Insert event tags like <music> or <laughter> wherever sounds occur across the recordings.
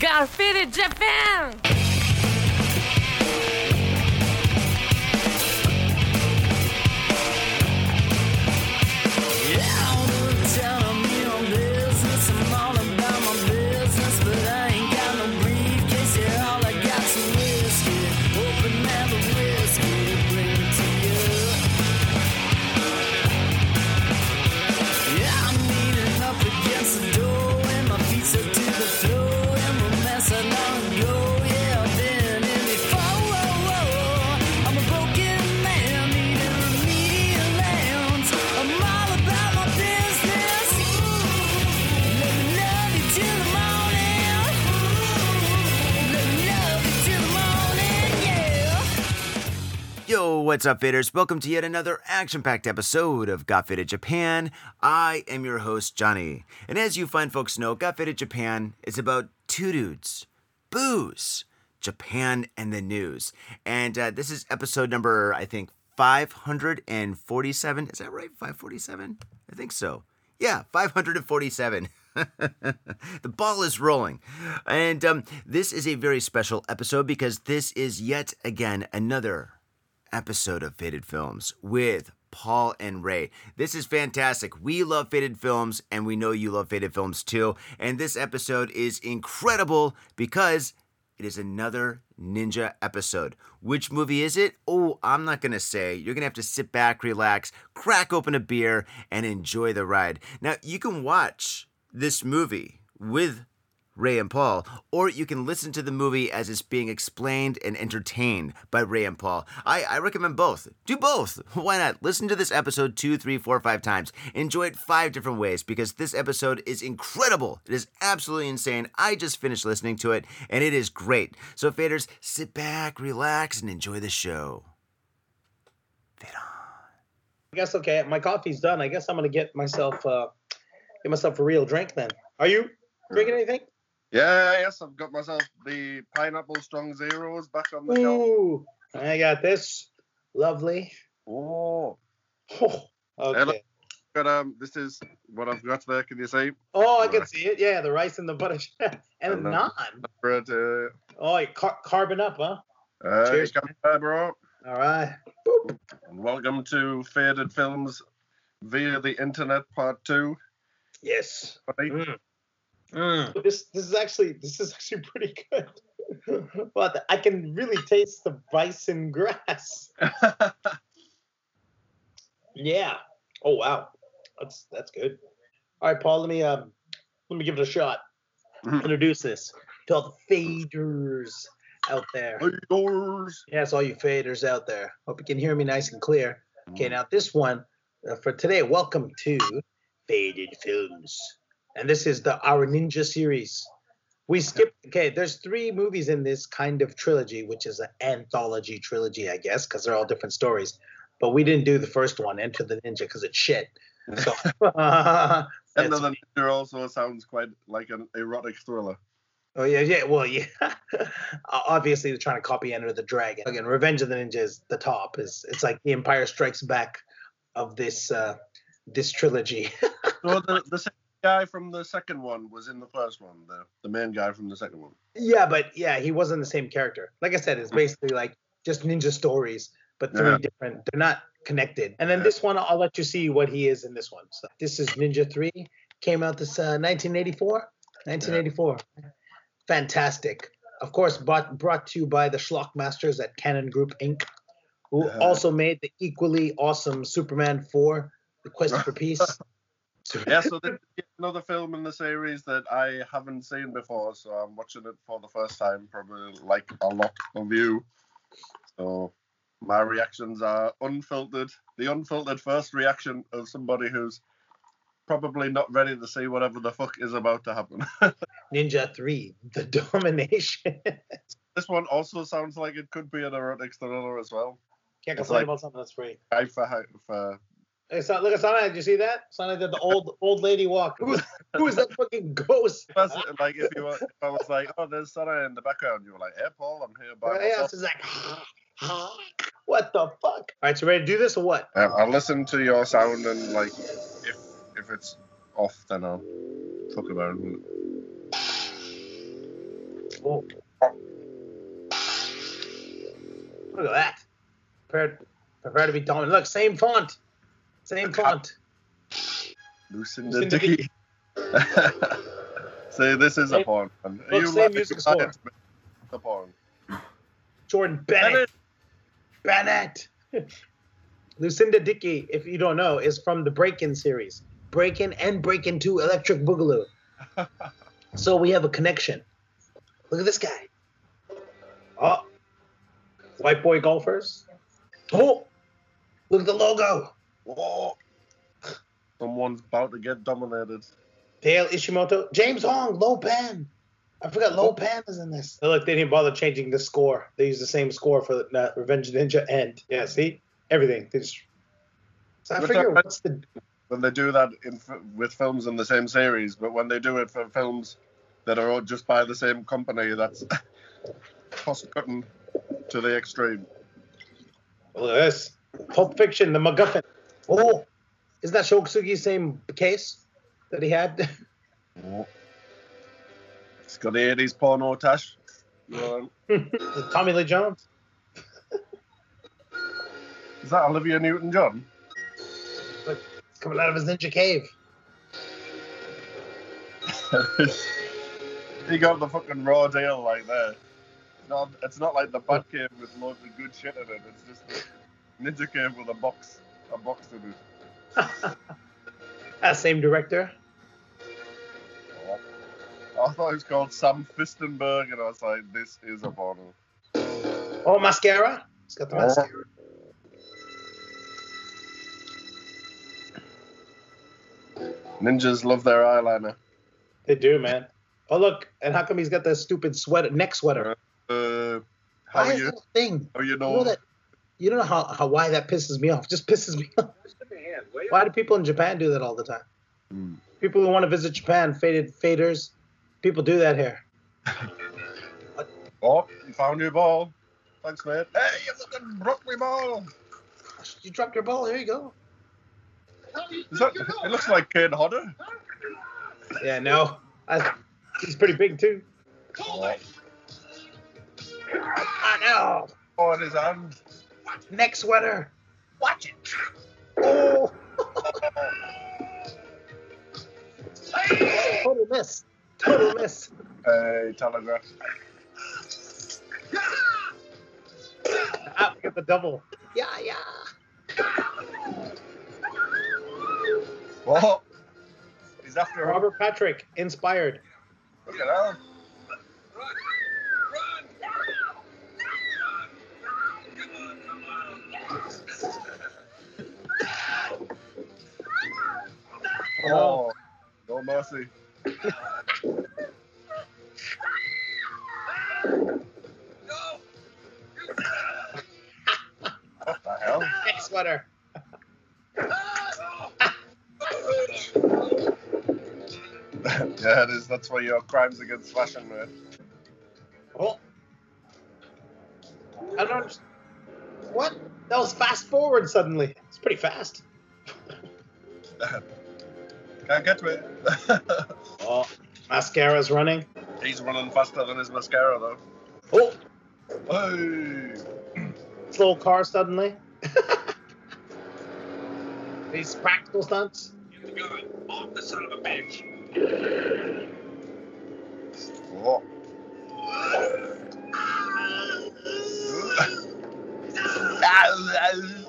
Garfield Japan! Yo, what's up, fitters? Welcome to yet another action packed episode of Got Faded Japan. I am your host, Johnny. And as you fine folks know, Got Faded Japan is about two dudes, booze, Japan, and the news. And uh, this is episode number, I think, 547. Is that right? 547? I think so. Yeah, 547. <laughs> the ball is rolling. And um, this is a very special episode because this is yet again another episode of Faded Films with Paul and Ray. This is fantastic. We love Faded Films, and we know you love Faded Films too. And this episode is incredible because it is another ninja episode. Which movie is it? Oh, I'm not going to say. You're going to have to sit back, relax, crack open a beer, and enjoy the ride. Now, you can watch this movie with Ray and Paul, or you can listen to the movie as it's being explained and entertained by Ray and Paul. I, I recommend both. Do both. <laughs> Why not? Listen to this episode two, three, four, five times. Enjoy it five different ways because this episode is incredible. It is absolutely insane. I just finished listening to it and it is great. So, faders, sit back, relax, and enjoy the show. Fade on. I guess okay. My coffee's done. I guess I'm gonna get myself uh get myself a real drink then. Are you drinking anything? Yeah, yes, I've got myself the pineapple strong zeros back on the shelf. I got this. Lovely. Oh, Oh, okay. but um, this is what I've got there. Can you see? Oh, I can see it. Yeah, the rice and the butter <laughs> and the naan. But, uh, Oh, you car- carbon up, huh? uh, Cheers, there, bro. All right. And welcome to Faded Films via the internet, part two. Yes. buddy. Mm. This this is actually this is actually pretty good. <laughs> but I can really taste the bison grass. <laughs> Yeah. Oh wow. That's that's good. All right, Paul. Let me um let me give it a shot. Mhm. Introduce this to all the faders out there. Yours. Yes, all you faders out there. Hope you can hear me nice and clear. Okay, Mm. now this one uh, for today. Welcome to Faded Films, and this is the our ninja series. We skipped. Okay, there's three movies in this kind of trilogy, which is an anthology trilogy, I guess, because they're all different stories. But we didn't do the first one, Enter the Ninja, because it's shit. So, And <laughs> <laughs> that's- then there also sounds quite like an erotic thriller. Oh yeah, yeah. Well, yeah. <laughs> Obviously, they're trying to copy Enter the Dragon. Again, Revenge of the Ninja is the top. Is it's like the Empire Strikes Back of this uh this trilogy. So the, the guy from the second one was in the first one, the, the main guy from the second one. yeah, but yeah, he wasn't the same character. Like I said, it's basically like just ninja stories, but three Yeah. different. They're not connected. And then Yeah. this one, I'll let you see what he is in this one. So this is Ninja Three. Came out this uh, 1984. 1984. Fantastic. Of course, brought brought to you by the Schlock Masters at Cannon Group Inc., who Yeah. also made the equally awesome Superman 4, The Quest for <laughs> Peace. Yeah, so <laughs> this is another film in the series that I haven't seen before, so I'm watching it for the first time, probably like a lot of you. So my reactions are unfiltered. The unfiltered first reaction of somebody who's probably not ready to see whatever the fuck is about to happen. <laughs> Ninja 3, The <laughs> Domination. this one also sounds like it could be an erotic thriller as well. Can't complain like- about something that's free. Guy for, for Hey, look at Sana. Did you see that? Sana did the old old lady walk. Who is who is that fucking <laughs> ghost? That's like if you were, if I was like, oh, there's Sarah in the background, you were like, hey, Paul, I'm here by Yeah, myself. it's like, <gasps> what the fuck? All right, so ready to do this or what? Uh, I'll listen to your sound and like if if it's off, then I'll talk about it. Oh. Look at that. Prepare, prepare to be dominant. Look, same font. Same font. Lucinda Lucinda Dickey. See, this is a Same- porn. man. look, same like music score. science bit of The porn. Jordan Bennett. Bennett. <laughs> Lucinda Dickey, if you don't know, is from the Breakin' series. Breakin' and Breakin' 2 Electric Boogaloo. <laughs> so we have a connection. Look at this guy. Oh. White boy golfers. Oh. Look at the logo. Whoa. Someone's about to get dominated. Dale Ishimoto. James Hong, Lo Pan. I forgot Lo Pan is in this. Look, they didn't bother changing the score. They used the same score for uh, Revenge of the Ninja and yeah, see everything. They just... So I figure what's the When they do that in, f- with films in the same series, but when they do it for films that are all just by the same company, that's <laughs> cost cutting to the extreme. look at this Pulp Fiction, the MacGuffin. Oh, is that Sho Kosugi's same case that he had? It's got the 80s porno tash. You <laughs> know, Tommy Lee Jones. Is that Olivia Newton John? It's coming out of his ninja cave. <laughs> he got the fucking raw deal like that. It's not, it's not like the Bat Cave with loads of good shit in it. It's just the Ninja Cave with a box, a box in it. <laughs> Ah, same director. I thought it was called Sam Firstenberg, and I was like, this is a bottle. Oh, mascara. It's got the Oh. mascara. Ninjas love their eyeliner. They do, man. Oh, look. And how come he's got that stupid sweater, neck sweater? Uh, how Why are is you? that thing? How you You know know? that. You don't know how, how why that pisses me off. Just pisses me off. Why do people in Japan do that all the time? Hmm. People who want to visit Japan, faded faders, people do that here. Oh, you found your ball. Thanks, mate. Hey, you fucking broke my ball. You dropped your ball. Here you go. Is that, it looks like Kane Hodder. Yeah, no. I, he's pretty big too. Oh, I know. oh, in his hand. Neck sweater. Watch it. Oh. Total miss. Total miss. Hey, Telegraph. Ah, get the double. Yeah, yeah. Oh, he's after. Robert Patrick, inspired. Look at that. Oh, no mercy. What the hell? Neck sweater. <laughs> yeah, it is. That's why your crimes against fashion, man. Oh. I don't. What? That was fast forward suddenly. It's pretty fast. Can't get to it. <laughs> Oh, mascara's running. He's running faster than his mascara, though. Oh, Hey! slow car suddenly. <laughs> These practical stunts. Get the gun off the son of a bitch. Oh. <laughs>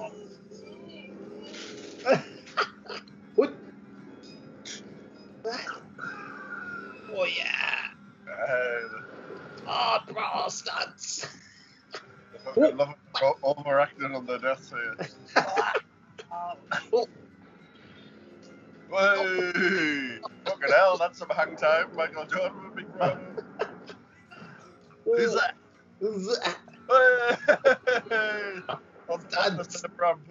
deaths here. Oh, Hey! Fucking hell, that's some hang time. Michael Jordan would be proud. Who's that? that? Hey! Of the ramp.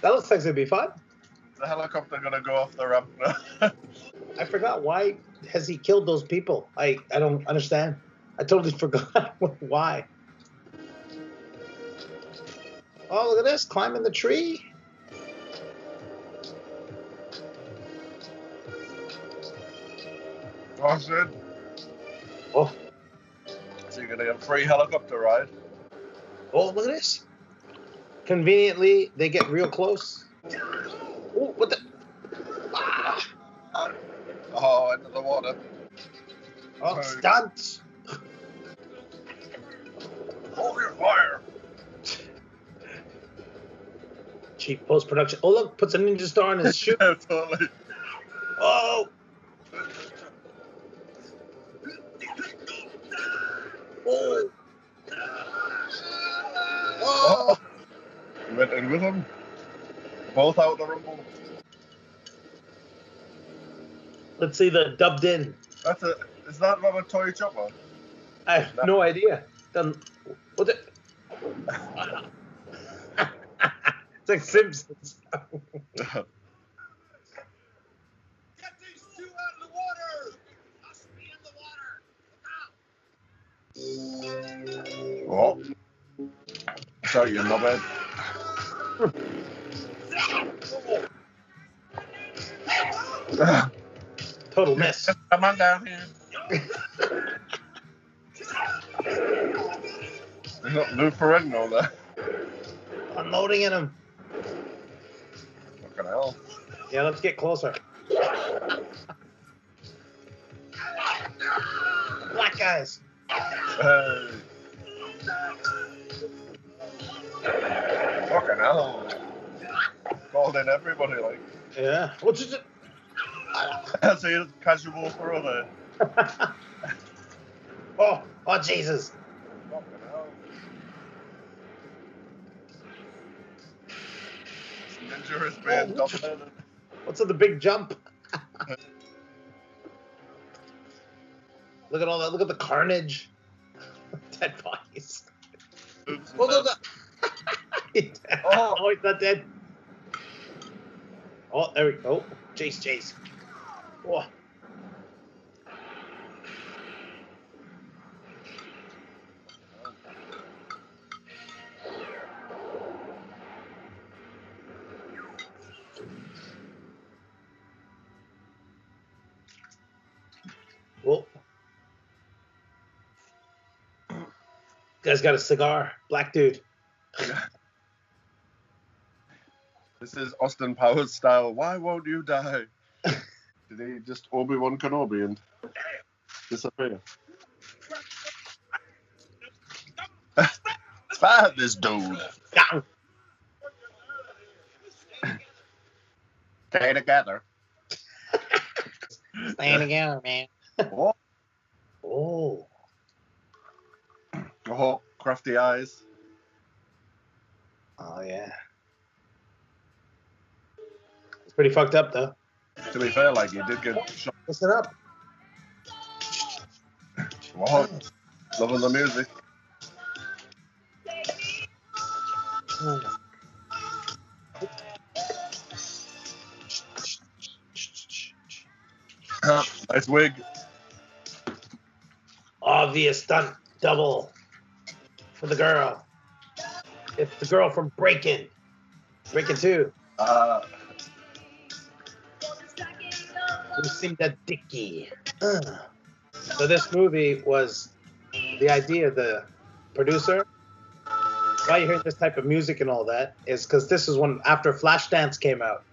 That looks like it'd be fun. the helicopter gonna go off the ramp now. I forgot why has he killed those people? I I don't understand. I totally forgot <laughs> why. Oh, look at this climbing the tree. oh shit. Oh, So You're gonna get a free helicopter ride. Oh, look at this. Conveniently, they get real close. Oh, what the? Ah, Oh, into the water. oh, stunts. Hold your fire. Cheap post production. Oh, look, puts a ninja star on his <laughs> shoe. Yeah, totally. Oh. Oh. Oh. You went in with him. Both out the rumble. Let's see the dubbed in. That's a. Is that not a toy chopper? I have no idea. Doesn't. What's <laughs> it? it's like Simpsons. Get these two out of the water! Must be in the water! Oh. Sorry, you're not bad. <laughs> Total mess. Come on down here. There's not Lou Ferrigno there. Unloading in him. Fucking hell. Yeah, let's get closer. Black guys. Hey. Fucking hell. Called in everybody like. Yeah. What's it? That's a casual throw there. <laughs> Oh, oh Jesus. Fucking Ninja Oh. What's with the big jump? look at all that. Look at the carnage. <laughs> Dead bodies. Oops, Oh, no, no. <laughs> He's. Oh. oh, he's not dead. Oh, there we go. Chase, chase. Oh. Guy's got a cigar. Black dude. <laughs> This is Austin Powers style. Why won't you die? <laughs> Did he just Obi Wan Kenobi and disappear? <laughs> Fire this dude. Stay together. Stay together, man. Oh, Oh. Oh, crafty eyes. Oh yeah. It's pretty fucked up though. To be fair, like you did get shot. Listen up. Oh, loving the music. Ah, nice wig. Obvious stunt double for the girl. It's the girl from Breaking. Breaking 2. Uh, Lucinda Dickey. Uh. So this movie was the idea of the producer. Why you hear this type of music and all that is because this is when after Flashdance came out.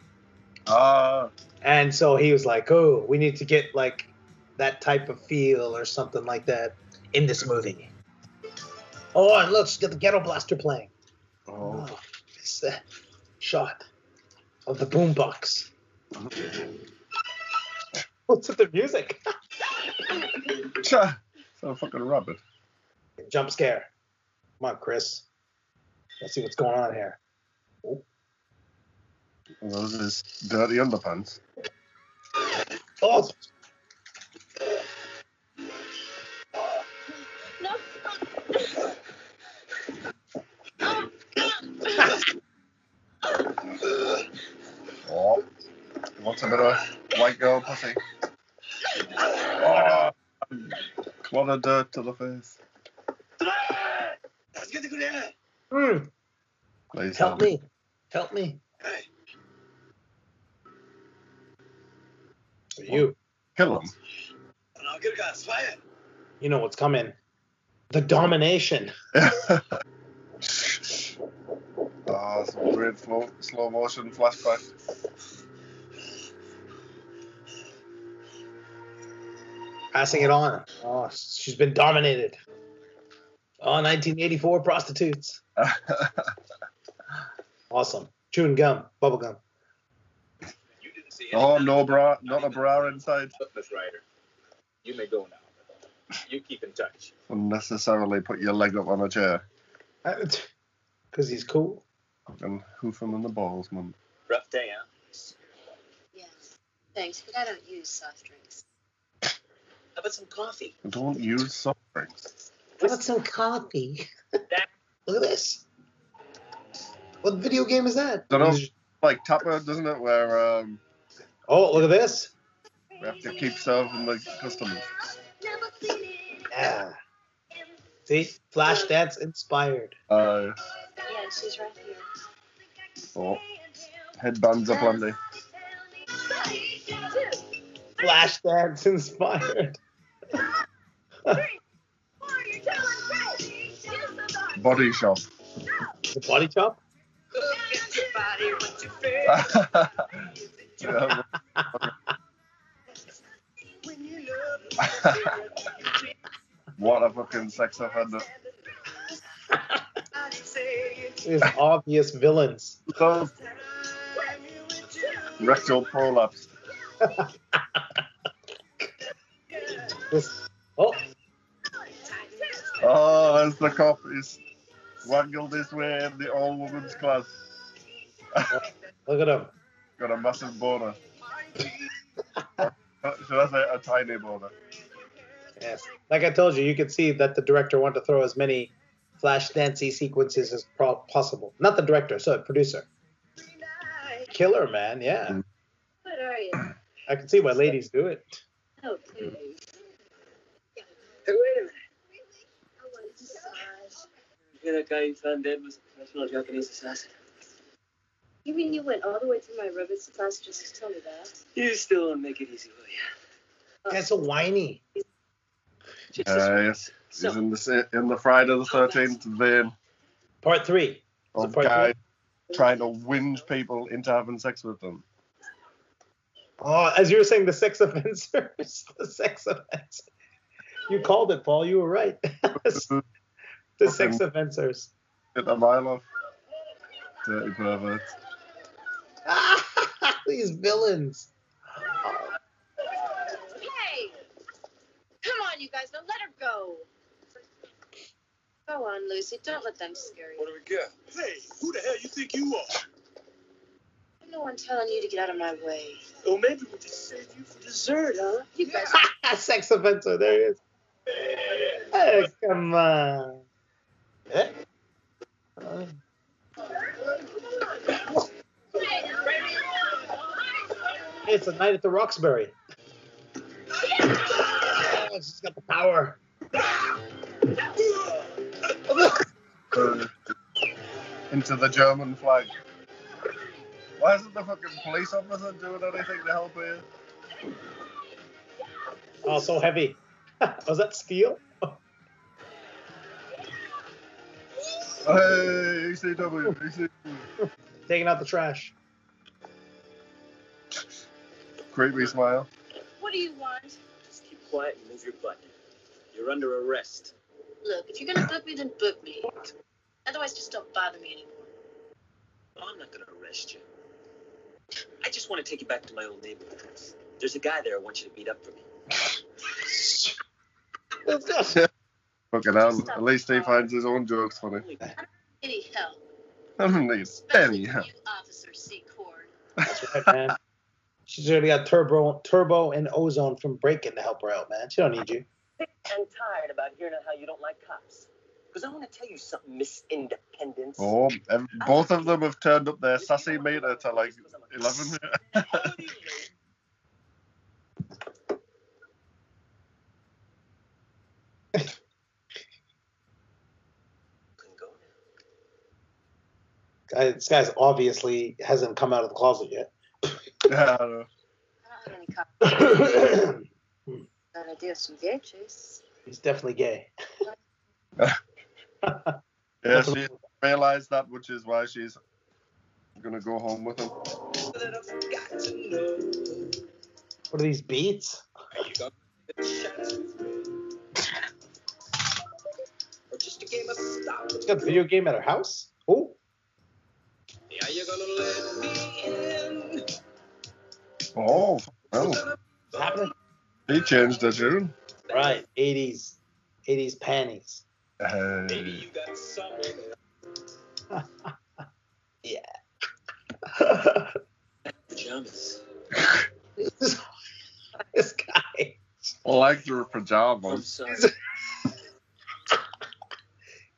uh, And so he was like, "Oh, we need to get like that type of feel or something like that in this movie." Oh, and look, she's got the ghetto blaster playing. oh, Oh, this uh, shot of the boombox. <laughs> What's with the music? <laughs> Cha, so fucking rabbit. Jump scare. Come on, Chris. Let's see what's going on here. Oh. Those is dirty underpants. Oh, what's a bit of white girl pussy? Oh, clod of dirt to the face. mm, Please help me. Help me. For you. Kill him. You know what's coming. The domination. <laughs> <laughs> Ah, some great flow, slow motion flashback. Passing it on. Oh, she's been dominated. Oh, 1984 prostitutes. <laughs> Awesome. Chewing gum, bubble gum. You didn't see oh, no bra, not a bra inside. Miss Ryder, you may go now. You keep in touch. Unnecessarily put your leg up on a chair uh, <laughs> Because he's cool. and hoof him in the balls, man. Rough day, huh? Yes. Thanks, but I don't use soft drinks. How about some coffee? Don't use soft drinks. What's some coffee? That- <laughs> Look at this. What video game is that? Dunno. Like Tapper, doesn't it? Where um, Oh, look at this. we have to keep serving the customers. Yeah. See? Flashdance inspired. Uh, Yeah, she's right here. oh, headbands are plenty. Flashdance inspired. Body shop. The body shop? <laughs> What a fucking sex offender. There's obvious villains. Rectal prolapse. <laughs> This, oh, Oh, there's the cop. He's waggled his way in the all women's class. <laughs> look at him. Got a massive boner. so that's say a tiny boner? Yes. Like I told you, you could see that the director wanted to throw as many flash dancey sequences as pro- possible. Not the director, so producer. Killer, man. Yeah. Mm. What are you? I can see why ladies do it. Oh, please. Hey, wait a minute. I want a massage. You hear that guy you found dead was a professional Japanese assassin? You mean you went all the way through my robots class just to tell me that? You still don't make it easy, will you? That's a whiny. Just Uh, yes. So- He's in the in the Friday the Thirteenth vein Part three. Is it of part guys three? trying to whinge people into having sex with them. Oh, as you were saying, the sex offenders. <laughs> the sex offenders. You called it, Paul. You were right. <laughs> the six offenders. Get a mile off. Dirty perverts. <laughs> These villains. Hey! Come on, you guys, now let her go. Go on, Lucy. Don't let them scare you. What do we get? Hey, who the hell you think you are? I'm no one telling you to get out of my way. Oh, maybe we'll just save you for dessert, huh? You guys <laughs> sex offender. There he is. Hey, come on. Eh? Uh, It's a night at the Roxbury. Oh, she's got the power. Into the German flag. Why isn't the fucking police officer doing anything to help here? Oh, so heavy. <laughs> Was that steel? Hey, ECW, ECW. Taking out the trash. Creepy smile. What do you want? Just keep quiet and move your butt. You're under arrest. Look, if you're gonna book me, then book me. Otherwise, just don't bother me anymore. I'm not gonna arrest you. I just want to take you back to my old neighborhood. There's a guy there I want you to meet up for me. <laughs> Fucking hell. At least he finds his own jokes funny. Holy Any help? <laughs> I don't need any help. Officer Secord. That's right, man. She's already got turbo, turbo, and ozone from breaking to help her out, man. She don't need you. sick and tired about hearing how you don't like cops. Because I want to tell you something, Miss Independence. Oh, ev- both of them have turned up their sassy meter to like 11. Guy, this guy's obviously hasn't come out of the closet yet. yeah, I know. I don't have any cops. Gonna do some gay chase. He's definitely gay. <laughs> Yeah, she realized that, which is why she's gonna go home with him. What are these beats? Or just a game of stop. She's got a video game at her house? Oh, Oh, well, what's happening? he changed the tune. Right, 80s, 80s panties. Uh, Maybe you got someone pajamas. <laughs> <laughs> <laughs> this guy, I like your I'm pajamas. sorry.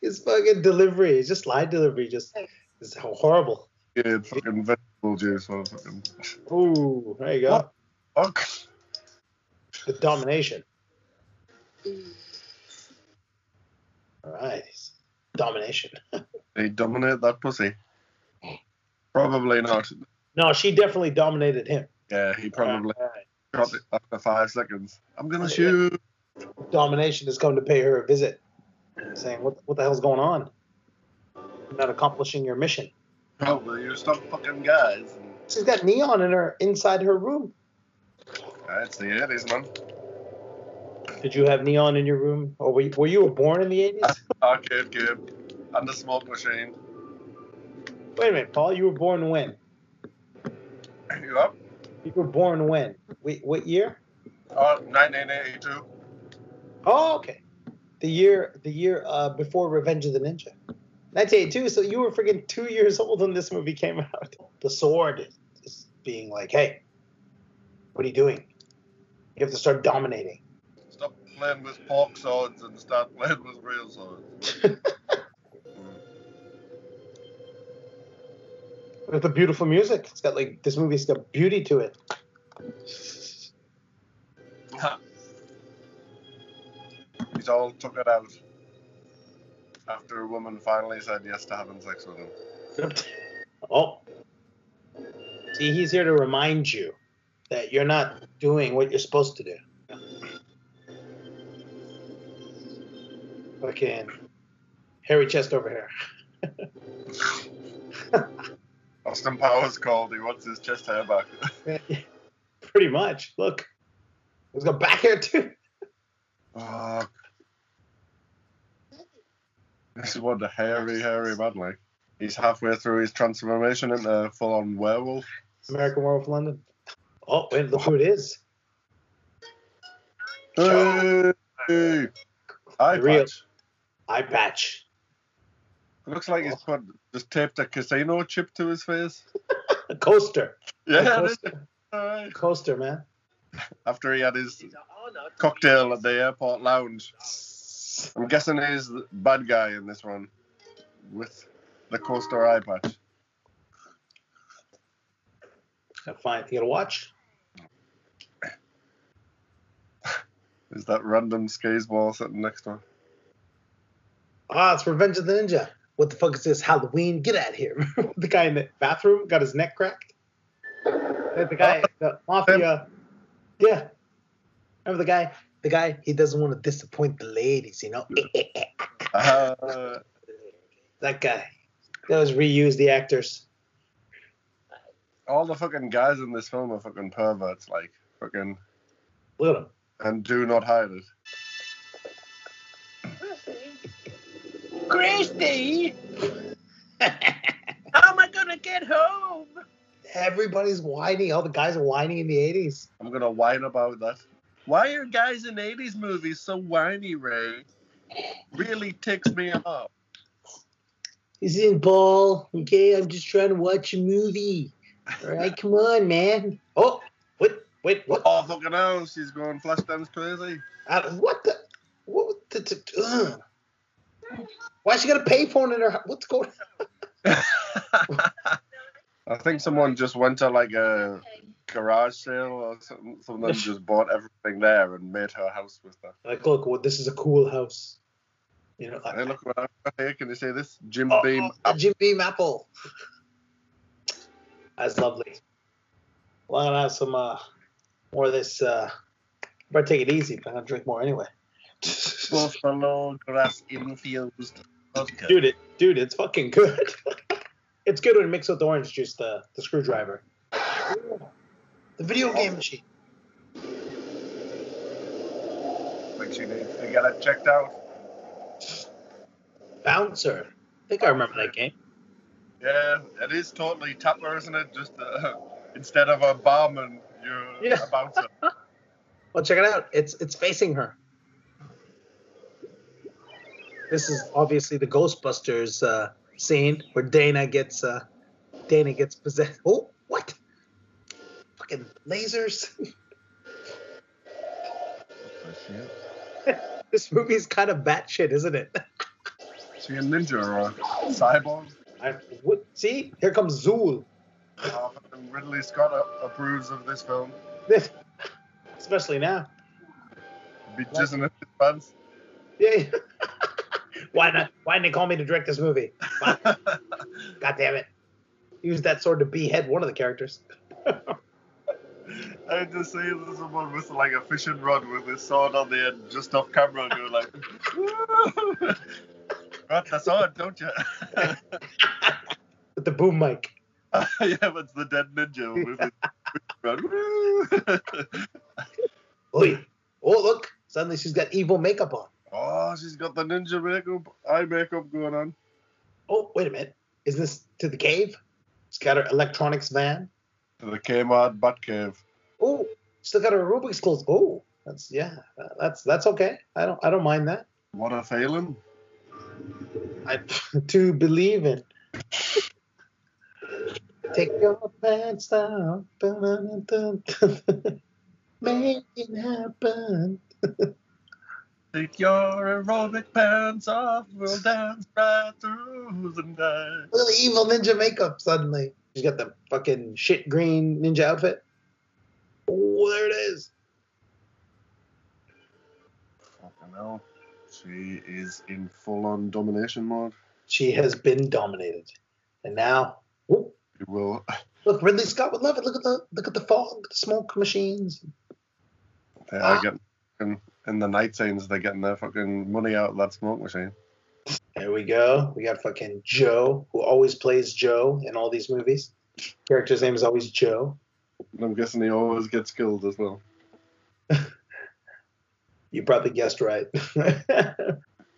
his fucking delivery, his just line delivery, just is horrible. Yeah, fucking vegetable juice. Fucking. Ooh, there you go. Fuck. The domination. All right, domination. <laughs> They dominate that pussy. Probably not. No, she definitely dominated him. Yeah, he probably All right. it after five seconds. I'm gonna oh, Yeah. shoot. Domination has come to pay her a visit, saying, "What, what the hell's going on? You're not accomplishing your mission." Oh, will you stop fucking guys? She's got neon in her inside her room. That's the 80s, man. Did you have neon in your room, or were you, were you born in the eighties? Arcade game. And the smoke machine. Wait a minute, Paul. You were born when? You up? You were born when? Wait, what year? Oh, 1982. Oh, okay. The year, the year uh, before Revenge of the Ninja. 1982. So you were freaking two years old when this movie came out. The sword is being like, "Hey, what are you doing? You have to start dominating." Stop playing with pork swords and start playing with real swords. <laughs> With the beautiful music, it's got like this movie's got beauty to it. <laughs> He's all took it out after a woman finally said yes to having sex with him. <laughs> Oh, see, he's here to remind you that you're not doing what you're supposed to do. Fucking hairy chest over here. <laughs> Austin Powers called. He wants his chest hair back. <laughs> Pretty much. Look, he's got back hair too. Fuck. This is what the hairy, hairy man like. He's halfway through his transformation into a full on werewolf. American Werewolf London. Oh, wait, look who it is. Hey! Eye Real. patch. Eye patch. It looks like he's put just taped a casino chip to his face. <laughs> A coaster. Yeah, A coaster. Alright. coaster, man. After he had his It's an honor. cocktail at the airport lounge. I'm guessing he's the bad guy in this one with the coaster eye patch. Gotta find. You gotta watch. <laughs> Is that random skates ball sitting next to him? Ah, it's Revenge of the Ninja. What the fuck is this? Halloween? Get out of here. <laughs> the guy in the bathroom got his neck cracked. The guy, <laughs> the mafia. Yeah. Remember the guy? The guy, he doesn't want to disappoint the ladies, you know? <laughs> Uh, that guy. That was reused the actors. all the fucking guys in this film are fucking perverts, like fucking, Look at him. and do not hide it. Christy! <laughs> How am I gonna get home? Everybody's whining. All the guys are whining in the 80s. I'm gonna whine about that. Why are guys in 80s movies so whiny, Ray? Really ticks me off. This isn't Paul. Okay, I'm just trying to watch a movie. All right, come on, man. Oh, wait, wait, what? Oh, fucking hell, she's going flash dance crazy. Uh, what the? What the? the ugh. Why she got a payphone in her? What's going? On? <laughs> I think someone just went to like a garage sale or something, <laughs> and just bought everything there and made her house with that. Like, look, well, this is a cool house. You know, Hey, look what I've here. Can you see this? Jim oh, Beam. a Jim Beam apple. That's lovely. Well, I'm gonna have some uh, more of this. Uh, better take it easy, but I'm gonna drink more anyway. <laughs> Buffalo grass infused vodka. Dude, it, dude, it's fucking good. <laughs> it's good when mixed with orange juice, the, the screwdriver. The video game machine. Think she needs to get it checked out. Bouncer. I think I remember that game. Yeah, it is totally Tapper, isn't it? Just uh, <laughs> instead of a barman, you're Yeah. a bouncer. <laughs> Well, check it out. It's it's facing her. This is obviously the Ghostbusters uh, scene where Dana gets uh, Dana gets possessed. Oh? Fucking lasers. <laughs> this movie's kind of batshit, isn't it? <laughs> Is he a ninja or a cyborg? I, what, see, here comes Zuul. Uh, fucking Ridley Scott approves of this film. <laughs> Especially now. Be jizzing in his pants. Yeah. why not? Why didn't they call me to direct this movie? God damn it. Use that sword to behead one of the characters. I just see someone with like a fishing rod with his sword on the end, just off camera, and you're like, <laughs> "Got the sword, don't you?" <laughs> With the boom mic. <laughs> yeah, but it's the dead ninja with his rod. Oi. Oh, look. Suddenly she's got evil makeup on. oh, she's got the ninja makeup, eye makeup going on. Oh, wait a minute. Is this to the cave? She's got her electronics van. To the Kmart Batcave. Oh, still got her Rubik's clothes. Oh, that's yeah. That's that's okay. I don't I don't mind that. What a failing. I <laughs> to believe in. Take your pants down. Dun, dun, dun, dun. Make it happen. Take your aerobic pants off, we'll dance right through the night. Little evil ninja makeup suddenly. She's got the fucking shit green ninja outfit. Oh, there it is. Fucking hell. She is in full on domination mode. She has been dominated. And now, oh, You will. look, Ridley Scott would love it. Look at the look at the fog, the smoke machines. They are getting in, in the night scenes. They're getting their fucking money out of that smoke machine. There we go. We got fucking Joe, who always plays Joe in all these movies. Character's name is always Joe. And I'm guessing he always gets killed as well. <laughs> You probably guessed right. <laughs>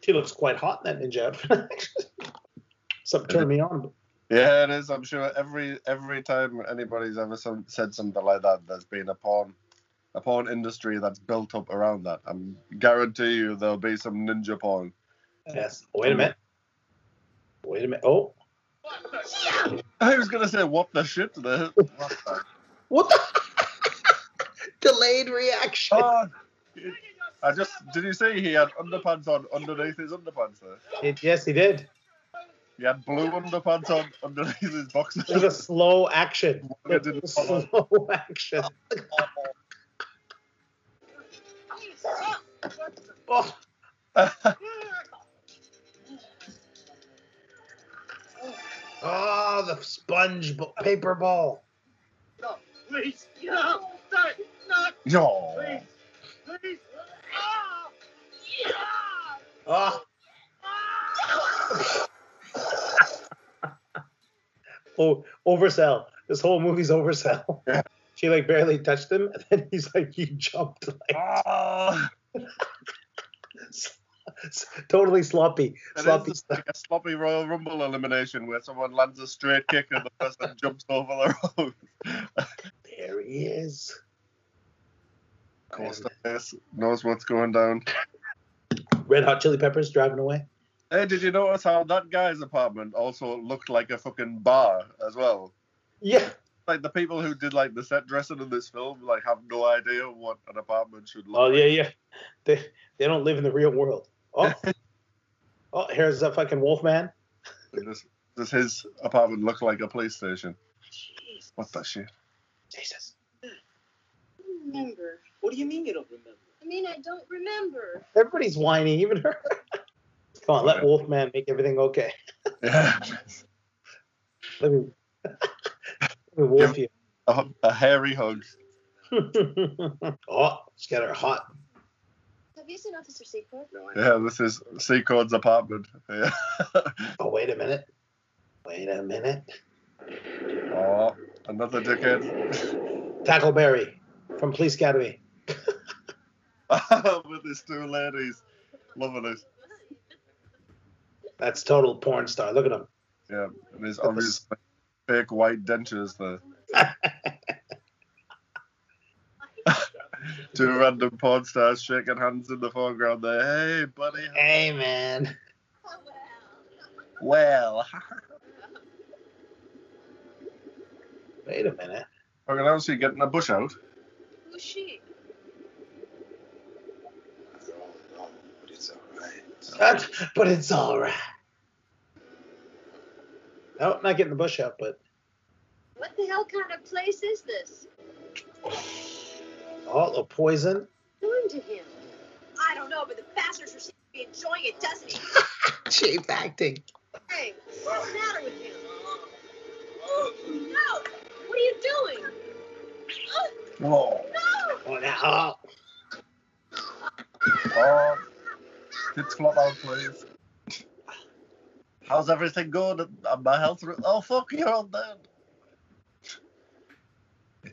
she looks quite hot in that ninja outfit. <laughs> Something turned me on. Yeah, it is. I'm sure every every time anybody's ever some, said something like that, there's been a porn a porn industry that's built up around that. I'm guarantee you there'll be some ninja porn. Yes. Wait a minute. Wait a minute. Oh, I was gonna say what the shit the- what the? <laughs> Delayed reaction. Oh, I just did you see he had underpants on underneath his underpants there? It- yes, he did. He had blue underpants on underneath his boxers. It was a slow action. <laughs> It was follow. slow action. <laughs> Oh, oh, the sponge b- paper ball. No, please, no, stop, no, Yo. please, please. Ah, yeah, Oh, ah. <laughs> oh, oversell. This whole movie's oversell. Yeah. She like barely touched him, and then he's like, he jumped like <laughs> Oh, totally sloppy, sloppy is like a sloppy Royal Rumble elimination where someone lands a straight kick and the person jumps over the rope. There he is. Costa face knows what's going down. Red Hot Chili Peppers driving away. Hey, did you notice how that guy's apartment also looked like a fucking bar as well? Yeah, Like the people who did like the set dressing in this film, like have no idea what an apartment should look like. Oh like. yeah, yeah. They they don't live in the real world. Oh, <laughs> oh, here's a fucking Wolfman. Does, does his apartment look like a police station? Jeez, What the shit? Jesus. Remember. What do you mean you don't remember? I mean, I don't remember. Everybody's whining, even her. <laughs> Come on, let Okay. Wolfman make everything okay. Yeah, <laughs> Let me, let me wolf you. a, a hairy hug. oh, she's got her hot. Have Have you seen Officer Secord? No, Yeah, this is Secord's apartment. Yeah. <laughs> Oh, wait a minute. Wait a minute. oh, another dickhead. Tackleberry from Police Academy. <laughs> Ah, with his two ladies. Loving it. That's total porn star. Look at him. Yeah, and his obvious fake white dentures there. <laughs> Two random porn stars shaking hands in the foreground there. Hey, buddy. Hey, man. Well. <laughs> Wait a minute. Okay, now see getting a bush out. Who's she? don't know, but it's alright. That's, but it's all right. No, not getting the bush out, but What the hell kind of place is this? Oh, the poison. Doing to him? I don't know, but the bastard sure seems to be enjoying it, doesn't he? <laughs> Cheap acting. Hey, what's the matter with him? Oh, no! What are you doing? Whoa. No! Oh, now, Oh. Kids flop out, please. How's everything going? And my health. re- Oh, fuck, you're on dead.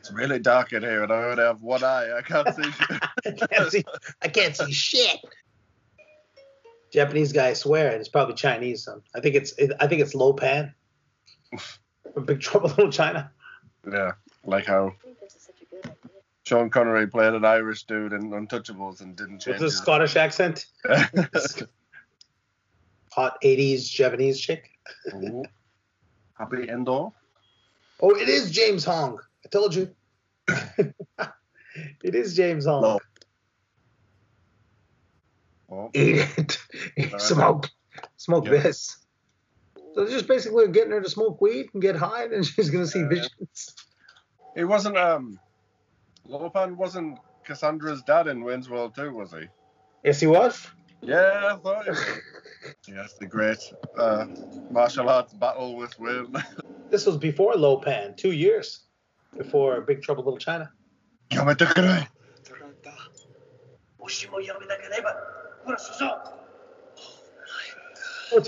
It's really dark in here, and I only have one eye. I can't see <laughs> shit. I can't see. I can't see shit. Japanese guy swearing. It's probably Chinese. Son. I think it's. It, I think it's Lo Pan from Big Trouble in Little China. Yeah, like how I think this is such a good idea. Sean Connery played an Irish dude in Untouchables and didn't change With a his- Scottish accent. <laughs> Hot '80s Japanese chick. Ooh. Happy Endor. Oh, it is James Hong. I told you. <laughs> it is James Hong. No. Oh, Eat it. <laughs> right. smoke. Smoke Yeah. this. So they're just basically getting her to smoke weed and get high, and she's gonna see Yeah. visions. he wasn't. Um, Lo Pan wasn't Cassandra's dad in Wayne's World 2, was he? Yes, he was. Yeah, I thought he was. yes, the great uh, martial arts battle with Wayne. <laughs> This was before Lo Pan, two years before Big Trouble in Little China. やめてくれトランタ、もしもやめなければ、ほら、そうそう。 Oh,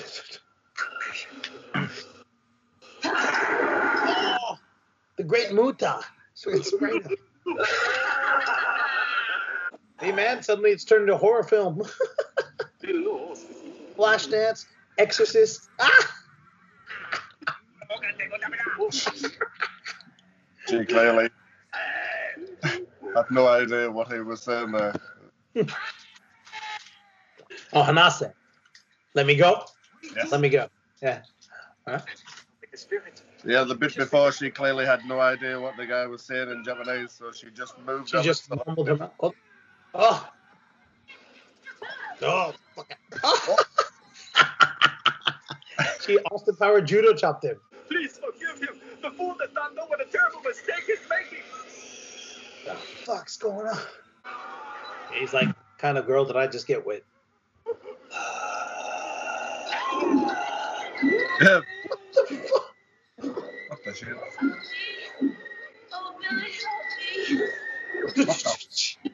the Great Muta. So it's sprayed him. Hey man, suddenly it's turned into a horror film. <laughs> Flashdance, Exorcist. Ah! She clearly had no idea what he was saying there. Oh, Hanase. Let me go. Yes. Let me go. Yeah. Like a spirit. Yeah, the bit before she clearly had no idea what the guy was saying in Japanese, so she just moved She just it. mumbled him out. Oh. Oh. Oh. Oh. <laughs> she Austin Power judo chopped him. Please forgive him. The fool does not know what a terrible mistake he's making. The fuck's going on? He's like kind of girl that I just get with. Yeah. What the fuck? What the shit? Oh, Billy, help me.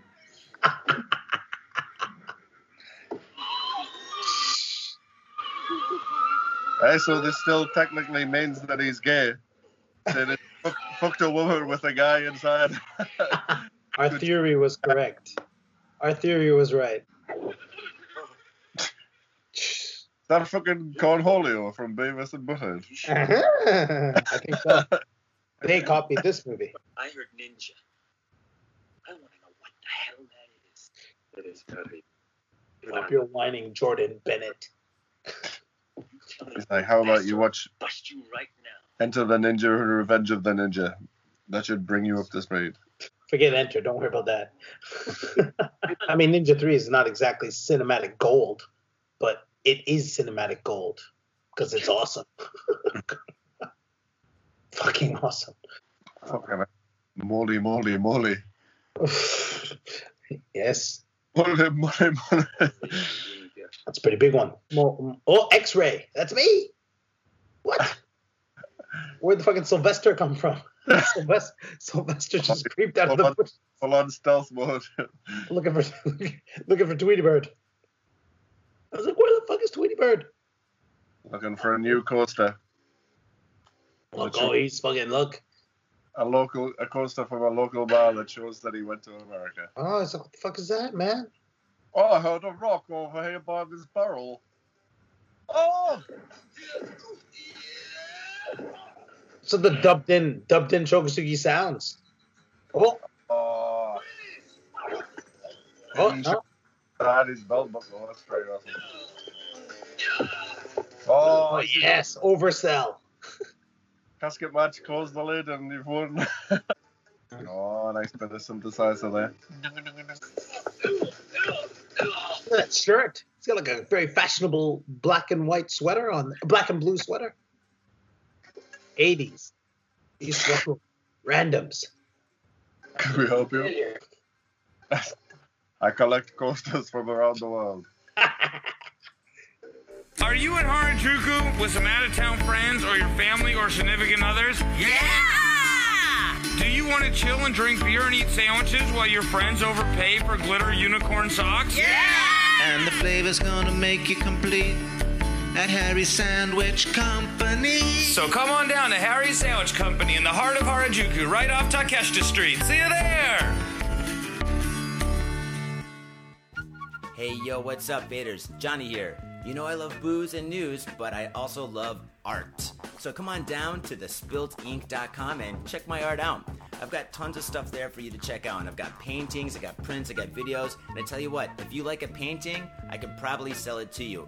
Hey, so this still technically means that he's gay. That it fuck- fucked a woman with a guy inside. <laughs> Our theory was correct. Our theory was right. that fucking Cornholio from Beavis and Butthead. Uh-huh. I think so. <laughs> They copied this movie. I heard ninja. I want to know what the hell that is. It is very. Stop your whining, Jordan Bennett. He's like, how about you watch Bust you right now. Enter the Ninja and Revenge of the Ninja? That should bring you up to speed. Forget Enter. Don't worry about that. <laughs> I mean, Ninja 3 is not exactly cinematic gold, but it is cinematic gold because it's awesome. <laughs> Fucking awesome. Fucking hell. moly, moly, moly. <laughs> yes, Moly, moly, moly. that's a pretty big one. Oh, X Ray. That's me. What? Where'd the fucking Sylvester come from? <laughs> Sylvester, Sylvester just creeped out of the Hold on. bush Full on stealth mode. <laughs> looking for <laughs> looking for Tweety Bird. I was like, where the fuck is Tweety Bird? Looking for a new coaster. Look, oh, he's fucking look. A local a coaster from a local bar that shows that he went to America. Oh, I was like, what the fuck is that, man? Oh, I heard a rock over here by this barrel. Oh! So the dubbed in dubbed in Sho Kosugi sounds. Oh, Oh, oh, no. that is belt buckle. That's very awesome. oh Oh, yes, oversell. casket match, close the lid, and you've won. <laughs> oh, nice bit of synthesizer there. That shirt. It's got like a very fashionable black and white sweater on, black and blue sweater. 80s. These local randoms. Can we help you? I collect coasters from around the world. <laughs> Are you in Harajuku with some out of town friends or your family or significant others? Yeah! Do you want to chill and drink beer and eat sandwiches while your friends overpay for glitter unicorn socks? Yeah! And the flavor's gonna make you complete at Harry's Sandwich Company. So come on down to Harry's Sandwich Company in the heart of Harajuku, right off Takeshita Street. See you there! Hey yo, what's up, Vaders? Johnny here. You know I love booze and news, but I also love art. So come on down to thespiltink.com and check my art out. I've got tons of stuff there for you to check out. And I've got paintings, I got prints, I got videos. And I tell you what, if you like a painting, I could probably sell it to you.